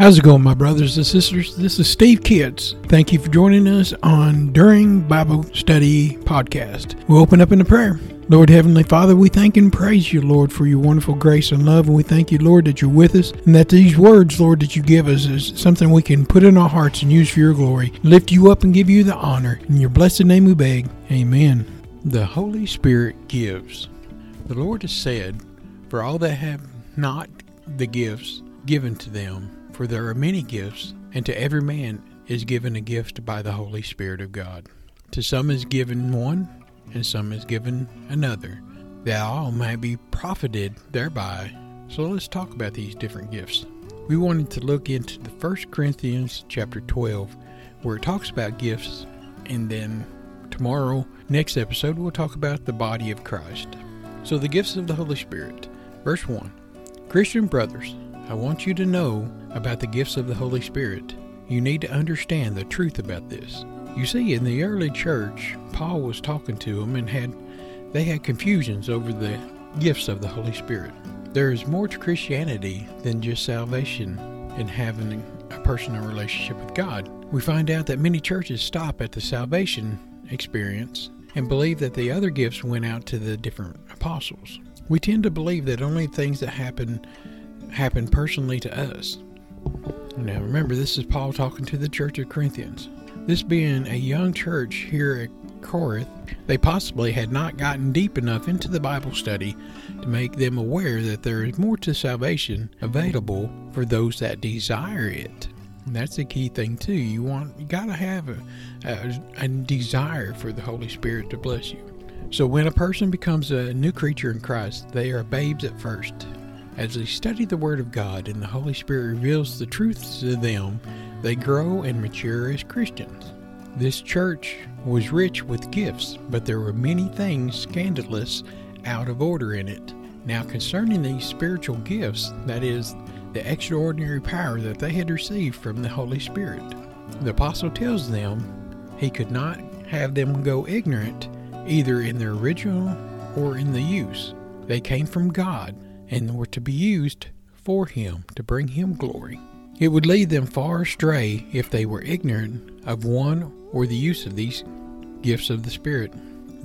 How's it going, my brothers and sisters? This is Steve Kitts. Thank you for joining us on During Bible Study Podcast. We'll open up in a prayer. Lord Heavenly Father, we thank and praise you, Lord, for your wonderful grace and love. And we thank you, Lord, that you're with us and that these words, Lord, that you give us is something we can put in our hearts and use for your glory. Lift you up and give you the honor. In your blessed name we beg. Amen. The Holy Spirit gives. The Lord has said, For all that have not the gifts given to them, for there are many gifts, and to every man is given a gift by the Holy Spirit of God. To some is given one, and some is given another, that all might be profited thereby. So let's talk about these different gifts. We wanted to look into the First Corinthians chapter 12, where it talks about gifts, and then tomorrow, next episode, we'll talk about the body of Christ. So the gifts of the Holy Spirit. Verse 1 Christian brothers, I want you to know about the gifts of the Holy Spirit. You need to understand the truth about this. You see, in the early church, Paul was talking to them and had they had confusions over the gifts of the Holy Spirit. There is more to Christianity than just salvation and having a personal relationship with God. We find out that many churches stop at the salvation experience and believe that the other gifts went out to the different apostles. We tend to believe that only things that happen happen personally to us. Now, remember, this is Paul talking to the church of Corinthians. This being a young church here at Corinth, they possibly had not gotten deep enough into the Bible study to make them aware that there is more to salvation available for those that desire it. And that's the key thing too. You want you got to have a, a, a desire for the Holy Spirit to bless you. So when a person becomes a new creature in Christ, they are babes at first. As they study the Word of God and the Holy Spirit reveals the truths to them, they grow and mature as Christians. This church was rich with gifts, but there were many things scandalous out of order in it. Now, concerning these spiritual gifts, that is, the extraordinary power that they had received from the Holy Spirit, the Apostle tells them he could not have them go ignorant either in their original or in the use. They came from God and were to be used for Him to bring Him glory. It would lead them far astray if they were ignorant of one or the use of these gifts of the Spirit.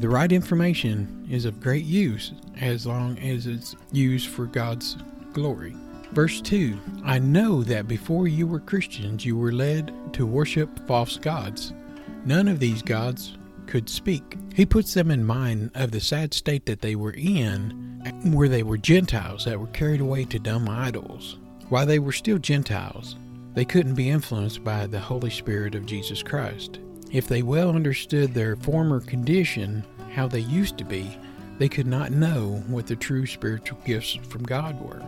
The right information is of great use as long as it's used for God's glory. Verse 2 I know that before you were Christians, you were led to worship false gods. None of these gods could speak. He puts them in mind of the sad state that they were in, where they were Gentiles that were carried away to dumb idols. While they were still Gentiles, they couldn't be influenced by the Holy Spirit of Jesus Christ. If they well understood their former condition, how they used to be, they could not know what the true spiritual gifts from God were.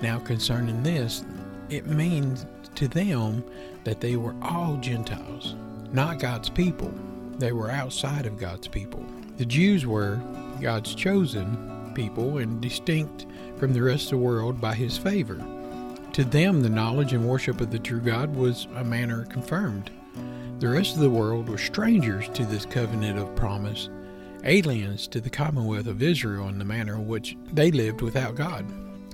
Now, concerning this, it means to them that they were all Gentiles, not God's people. They were outside of God's people. The Jews were God's chosen people and distinct from the rest of the world by his favor. To them, the knowledge and worship of the true God was a manner confirmed. The rest of the world were strangers to this covenant of promise, aliens to the commonwealth of Israel in the manner in which they lived without God.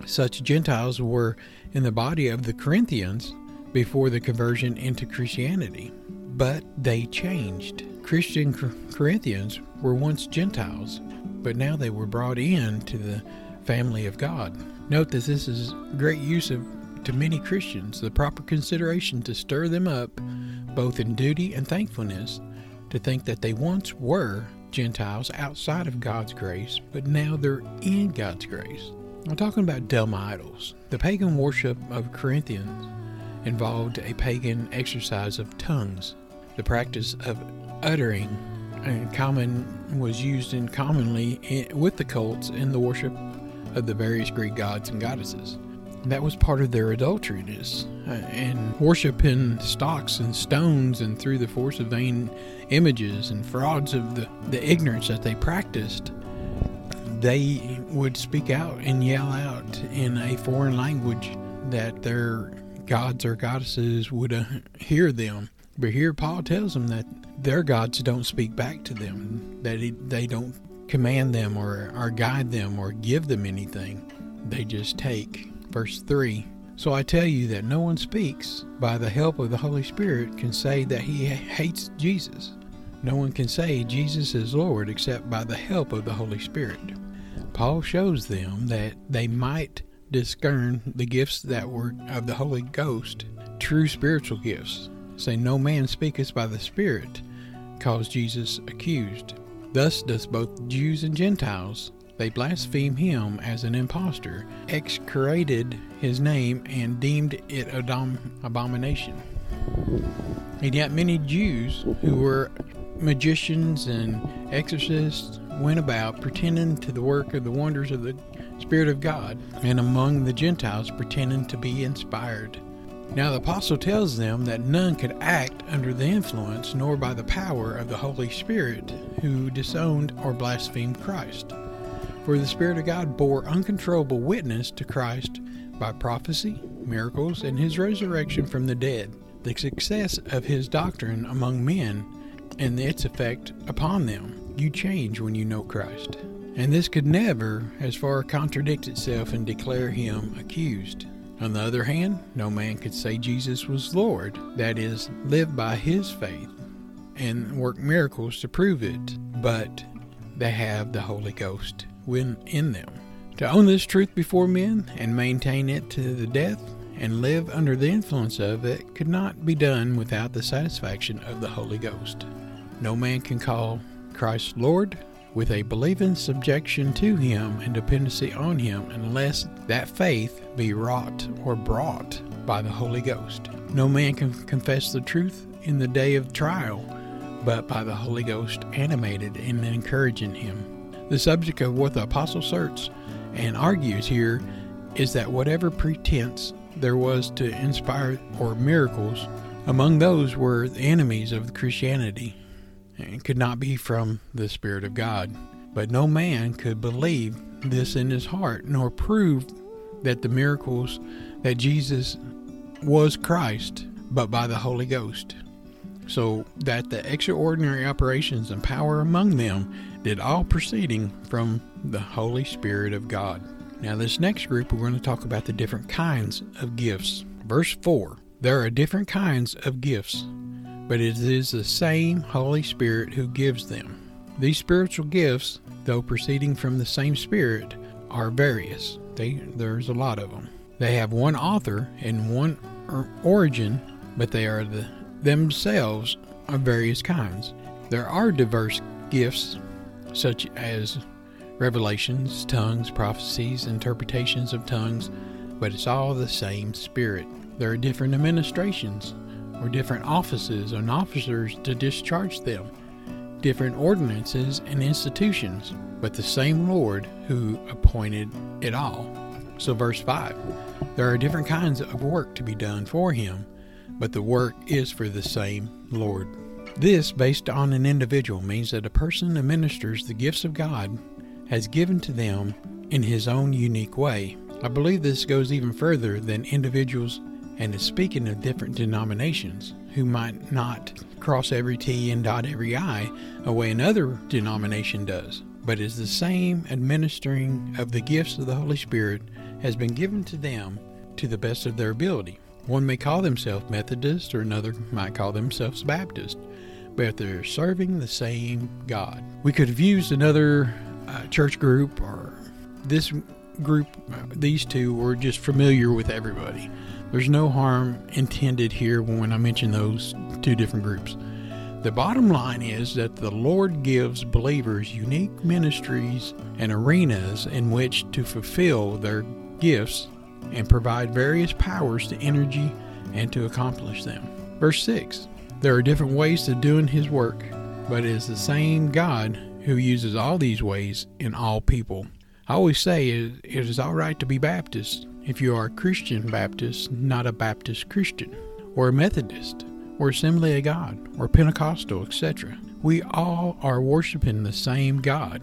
Such Gentiles were in the body of the Corinthians before the conversion into Christianity, but they changed. Christian Corinthians were once Gentiles, but now they were brought in to the family of God. Note that this is great use of to many Christians the proper consideration to stir them up both in duty and thankfulness to think that they once were Gentiles outside of God's grace, but now they're in God's grace. I'm talking about dumb idols. The pagan worship of Corinthians involved a pagan exercise of tongues, the practice of uttering and common was used in commonly in, with the cults in the worship of the various Greek gods and goddesses. That was part of their adulteryness uh, and worshiping stocks and stones and through the force of vain images and frauds of the, the ignorance that they practiced. They would speak out and yell out in a foreign language that their gods or goddesses would uh, hear them. But here Paul tells them that their gods don't speak back to them, that they don't command them or, or guide them or give them anything. They just take. Verse 3 So I tell you that no one speaks by the help of the Holy Spirit can say that he hates Jesus. No one can say Jesus is Lord except by the help of the Holy Spirit. Paul shows them that they might discern the gifts that were of the Holy Ghost, true spiritual gifts. Say, No man speaketh by the Spirit, cause Jesus accused. Thus does both Jews and Gentiles. They blaspheme him as an impostor, execrated his name, and deemed it an abomination. And yet many Jews who were magicians and exorcists went about pretending to the work of the wonders of the Spirit of God, and among the Gentiles pretending to be inspired. Now the apostle tells them that none could act under the influence nor by the power of the Holy Spirit who disowned or blasphemed Christ. For the Spirit of God bore uncontrollable witness to Christ by prophecy, miracles, and his resurrection from the dead, the success of his doctrine among men and its effect upon them. You change when you know Christ. And this could never, as far contradict itself and declare him accused. On the other hand, no man could say Jesus was Lord, that is, live by his faith and work miracles to prove it, but they have the Holy Ghost in them. To own this truth before men and maintain it to the death and live under the influence of it could not be done without the satisfaction of the Holy Ghost. No man can call Christ Lord with a believing subjection to Him and dependency on Him unless that faith be wrought or brought by the Holy Ghost. No man can confess the truth in the day of trial but by the Holy Ghost animated and encouraging him. The subject of what the apostle asserts and argues here is that whatever pretense there was to inspire or miracles among those were the enemies of Christianity and could not be from the Spirit of God. But no man could believe this in his heart, nor prove that the miracles that Jesus was Christ, but by the Holy Ghost. So that the extraordinary operations and power among them did all proceeding from the Holy Spirit of God. Now, this next group, we're going to talk about the different kinds of gifts. Verse 4 There are different kinds of gifts, but it is the same Holy Spirit who gives them. These spiritual gifts, though proceeding from the same Spirit, are various. They, there's a lot of them. They have one author and one origin, but they are the, themselves of various kinds. There are diverse gifts, such as revelations, tongues, prophecies, interpretations of tongues, but it's all the same Spirit. There are different administrations, or different offices and officers to discharge them, different ordinances and institutions, but the same Lord who appointed it all. So, verse 5 there are different kinds of work to be done for him, but the work is for the same Lord. This, based on an individual, means that a person administers the gifts of God has given to them in his own unique way. I believe this goes even further than individuals and is speaking of different denominations who might not cross every T and dot every I a way another denomination does, but is the same administering of the gifts of the Holy Spirit has been given to them to the best of their ability. One may call themselves Methodist or another might call themselves Baptist, but they're serving the same God. We could have used another uh, church group or this group, uh, these two were just familiar with everybody. There's no harm intended here when I mention those two different groups. The bottom line is that the Lord gives believers unique ministries and arenas in which to fulfill their gifts and provide various powers to energy and to accomplish them. Verse 6 There are different ways of doing His work, but it is the same God who uses all these ways in all people. I always say it is all right to be Baptist if you are a Christian Baptist, not a Baptist Christian, or a Methodist, or Assembly of God, or Pentecostal, etc. We all are worshiping the same God.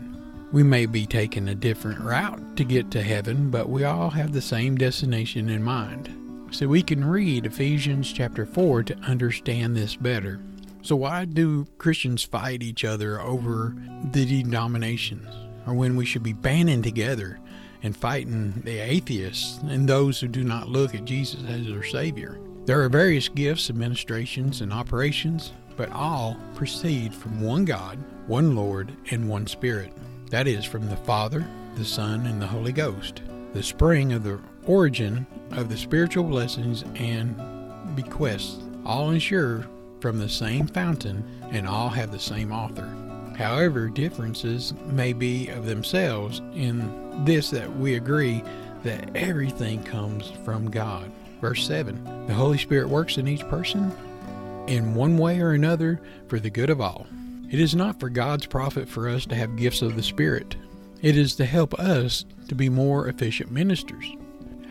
We may be taking a different route to get to heaven, but we all have the same destination in mind. So we can read Ephesians chapter 4 to understand this better. So, why do Christians fight each other over the denominations, or when we should be banding together and fighting the atheists and those who do not look at Jesus as their Savior. There are various gifts, administrations, and operations, but all proceed from one God, one Lord, and one Spirit. That is, from the Father, the Son, and the Holy Ghost, the spring of the origin of the spiritual blessings and bequests, all ensure from the same fountain and all have the same author. However, differences may be of themselves in this that we agree that everything comes from God. Verse 7 The Holy Spirit works in each person in one way or another for the good of all. It is not for God's profit for us to have gifts of the Spirit. It is to help us to be more efficient ministers.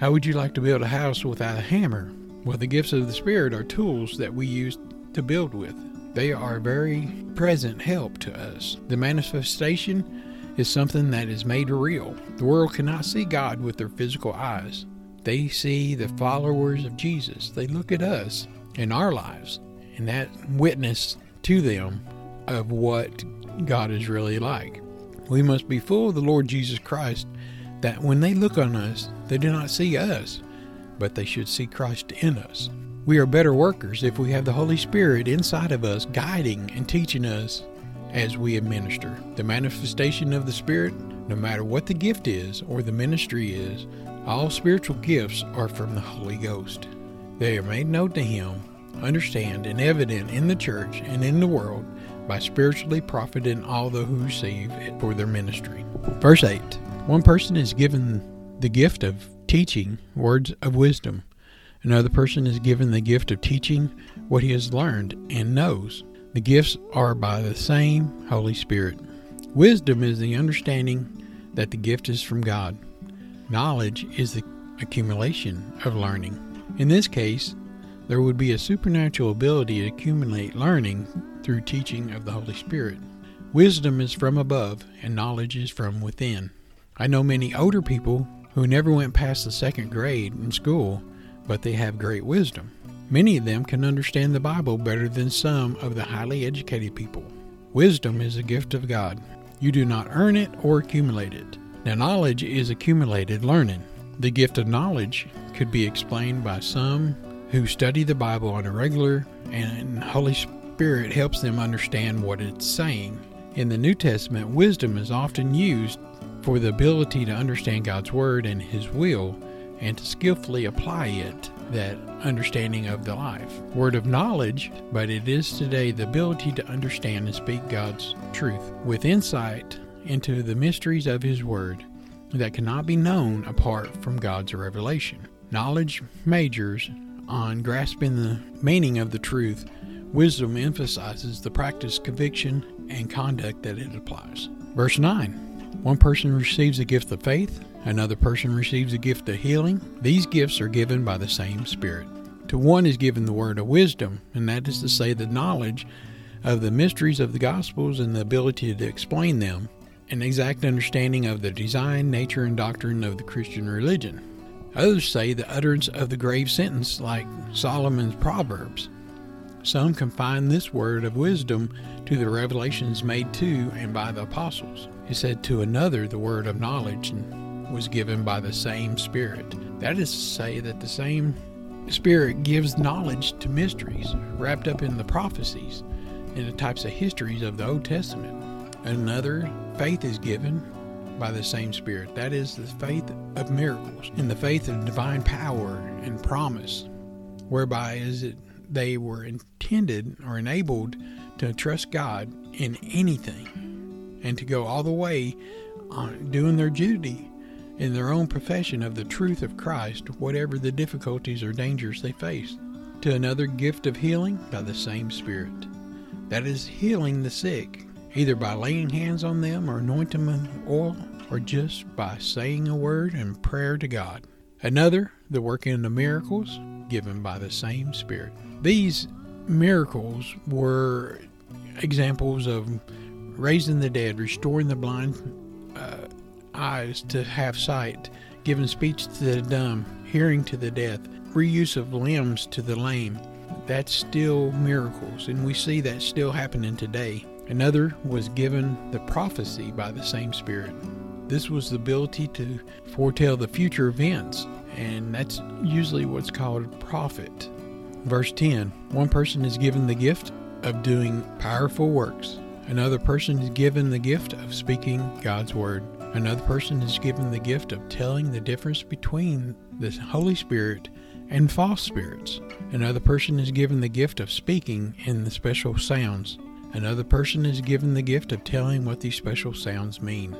How would you like to build a house without a hammer? Well, the gifts of the Spirit are tools that we use to build with. They are very present help to us. The manifestation is something that is made real. The world cannot see God with their physical eyes. They see the followers of Jesus. They look at us in our lives, and that witness to them of what God is really like. We must be full of the Lord Jesus Christ that when they look on us, they do not see us, but they should see Christ in us. We are better workers if we have the Holy Spirit inside of us, guiding and teaching us as we administer. The manifestation of the Spirit, no matter what the gift is or the ministry is, all spiritual gifts are from the Holy Ghost. They are made known to Him, understand, and evident in the church and in the world by spiritually profiting all those who receive it for their ministry. Verse 8 One person is given the gift of teaching words of wisdom Another person is given the gift of teaching what he has learned and knows. The gifts are by the same Holy Spirit. Wisdom is the understanding that the gift is from God. Knowledge is the accumulation of learning. In this case, there would be a supernatural ability to accumulate learning through teaching of the Holy Spirit. Wisdom is from above, and knowledge is from within. I know many older people who never went past the second grade in school but they have great wisdom. Many of them can understand the Bible better than some of the highly educated people. Wisdom is a gift of God. You do not earn it or accumulate it. Now, knowledge is accumulated learning. The gift of knowledge could be explained by some who study the Bible on a regular, and Holy Spirit helps them understand what it's saying. In the New Testament, wisdom is often used for the ability to understand God's Word and His will and to skillfully apply it, that understanding of the life. Word of knowledge, but it is today the ability to understand and speak God's truth with insight into the mysteries of His Word that cannot be known apart from God's revelation. Knowledge majors on grasping the meaning of the truth. Wisdom emphasizes the practice, conviction, and conduct that it applies. Verse 9 One person receives the gift of faith, Another person receives a gift of healing. These gifts are given by the same Spirit. To one is given the word of wisdom, and that is to say, the knowledge of the mysteries of the Gospels and the ability to explain them, an exact understanding of the design, nature, and doctrine of the Christian religion. Others say the utterance of the grave sentence, like Solomon's Proverbs. Some confine this word of wisdom to the revelations made to and by the apostles. He said to another the word of knowledge, was given by the same Spirit. That is to say, that the same Spirit gives knowledge to mysteries wrapped up in the prophecies and the types of histories of the Old Testament. Another, faith is given by the same Spirit. That is the faith of miracles and the faith of divine power and promise, whereby is it they were intended or enabled to trust God in anything and to go all the way on doing their duty in their own profession of the truth of Christ, whatever the difficulties or dangers they face. To another gift of healing by the same Spirit. That is healing the sick, either by laying hands on them or anointing them with oil, or just by saying a word and prayer to God. Another, the working of miracles given by the same Spirit. These miracles were examples of raising the dead, restoring the blind, uh, eyes to have sight, giving speech to the dumb, hearing to the deaf, reuse of limbs to the lame. That's still miracles, and we see that still happening today. Another was given the prophecy by the same Spirit. This was the ability to foretell the future events, and that's usually what's called prophet. Verse 10 One person is given the gift of doing powerful works, another person is given the gift of speaking God's word. Another person is given the gift of telling the difference between the Holy Spirit and false spirits. Another person is given the gift of speaking in the special sounds. Another person is given the gift of telling what these special sounds mean.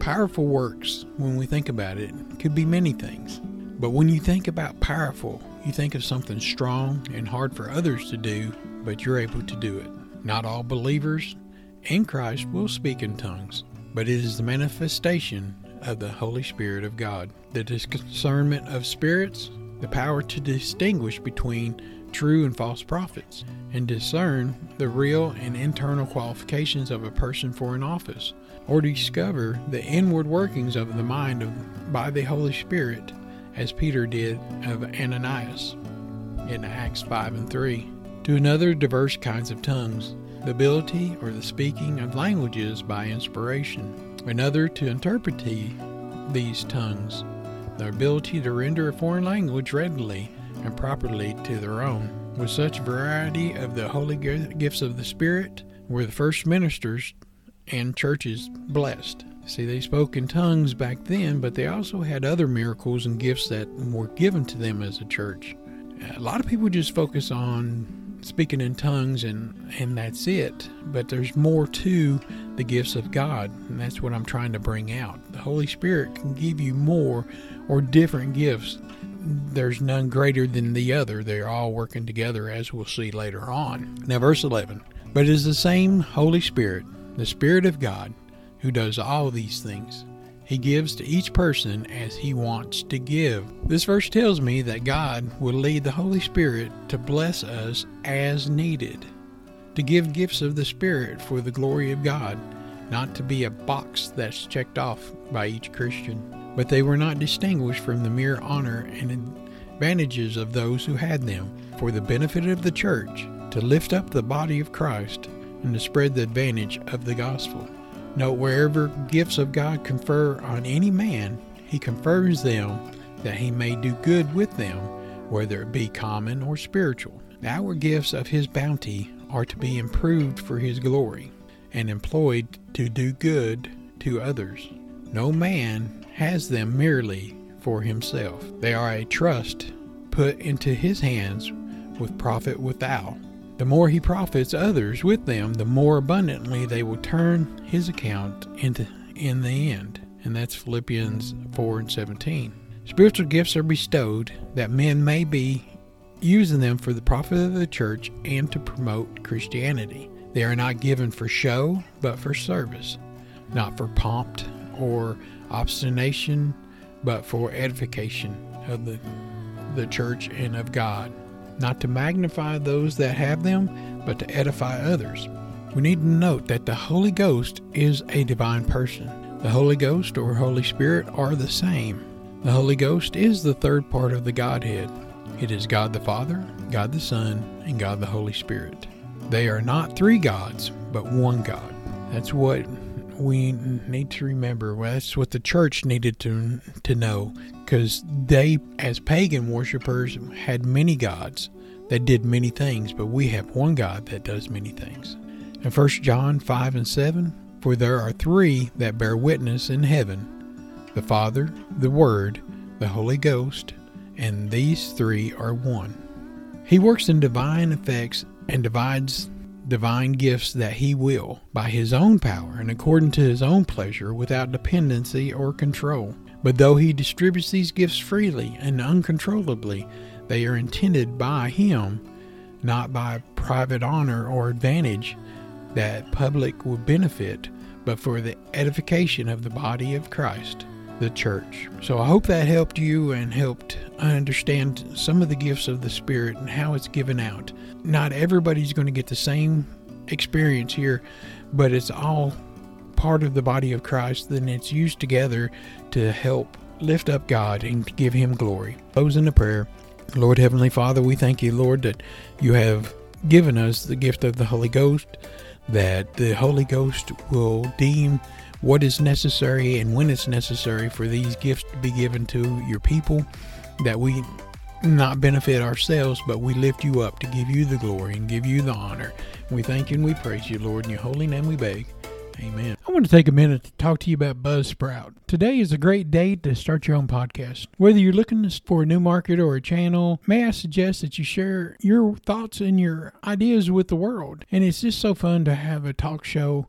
Powerful works, when we think about it, could be many things. But when you think about powerful, you think of something strong and hard for others to do, but you're able to do it. Not all believers in Christ will speak in tongues but it is the manifestation of the Holy Spirit of God. The discernment of spirits, the power to distinguish between true and false prophets, and discern the real and internal qualifications of a person for an office, or discover the inward workings of the mind of, by the Holy Spirit, as Peter did of Ananias in Acts 5 and 3. To another, diverse kinds of tongues the ability or the speaking of languages by inspiration, another to interpret these tongues, the ability to render a foreign language readily and properly to their own. With such variety of the holy gifts of the Spirit, were the first ministers and churches blessed. See, they spoke in tongues back then, but they also had other miracles and gifts that were given to them as a church. A lot of people just focus on speaking in tongues and and that's it. But there's more to the gifts of god and that's what i'm trying to bring out. The holy spirit can give you more or different gifts. There's none greater than the other. They're all working together as we'll see later on. Now verse 11 but it is the same holy spirit the spirit of god who does all these things he gives to each person as He wants to give. This verse tells me that God will lead the Holy Spirit to bless us as needed, to give gifts of the Spirit for the glory of God, not to be a box that's checked off by each Christian. But they were not distinguished from the mere honor and advantages of those who had them for the benefit of the church, to lift up the body of Christ, and to spread the advantage of the gospel. Note wherever gifts of God confer on any man, he confers them that he may do good with them, whether it be common or spiritual. Our gifts of his bounty are to be improved for his glory and employed to do good to others. No man has them merely for himself. They are a trust put into his hands with profit without the more he profits others with them, the more abundantly they will turn his account into in the end. And that's Philippians 4 and 17. Spiritual gifts are bestowed that men may be using them for the profit of the church and to promote Christianity. They are not given for show, but for service, not for pomp or obstination, but for edification of the, the church and of God not to magnify those that have them, but to edify others. We need to note that the Holy Ghost is a divine person. The Holy Ghost or Holy Spirit are the same. The Holy Ghost is the third part of the Godhead. It is God the Father, God the Son, and God the Holy Spirit. They are not three gods, but one God. That's what we need to remember. Well, that's what the church needed to to know, because they, as pagan worshippers, had many gods that did many things, but we have one God that does many things. In 1 John 5 and 7, for there are three that bear witness in heaven the Father, the Word, the Holy Ghost, and these three are one. He works in divine effects and divides divine gifts that he will, by his own power and according to his own pleasure, without dependency or control. But though he distributes these gifts freely and uncontrollably, they are intended by him, not by private honor or advantage that public will benefit, but for the edification of the body of Christ, the church. So I hope that helped you and helped understand some of the gifts of the Spirit and how it's given out. Not everybody's going to get the same experience here, but it's all part of the body of Christ, then it's used together to help lift up God and give Him glory. Close in a prayer. Lord Heavenly Father, we thank you, Lord, that you have given us the gift of the Holy Ghost, that the Holy Ghost will deem what is necessary and when it's necessary for these gifts to be given to your people, that we not benefit ourselves, but we lift you up to give you the glory and give you the honor. We thank you and we praise you, Lord. In your holy name we beg. Amen. I want to take a minute to talk to you about Buzzsprout. Today is a great day to start your own podcast. Whether you're looking for a new market or a channel, may I suggest that you share your thoughts and your ideas with the world? And it's just so fun to have a talk show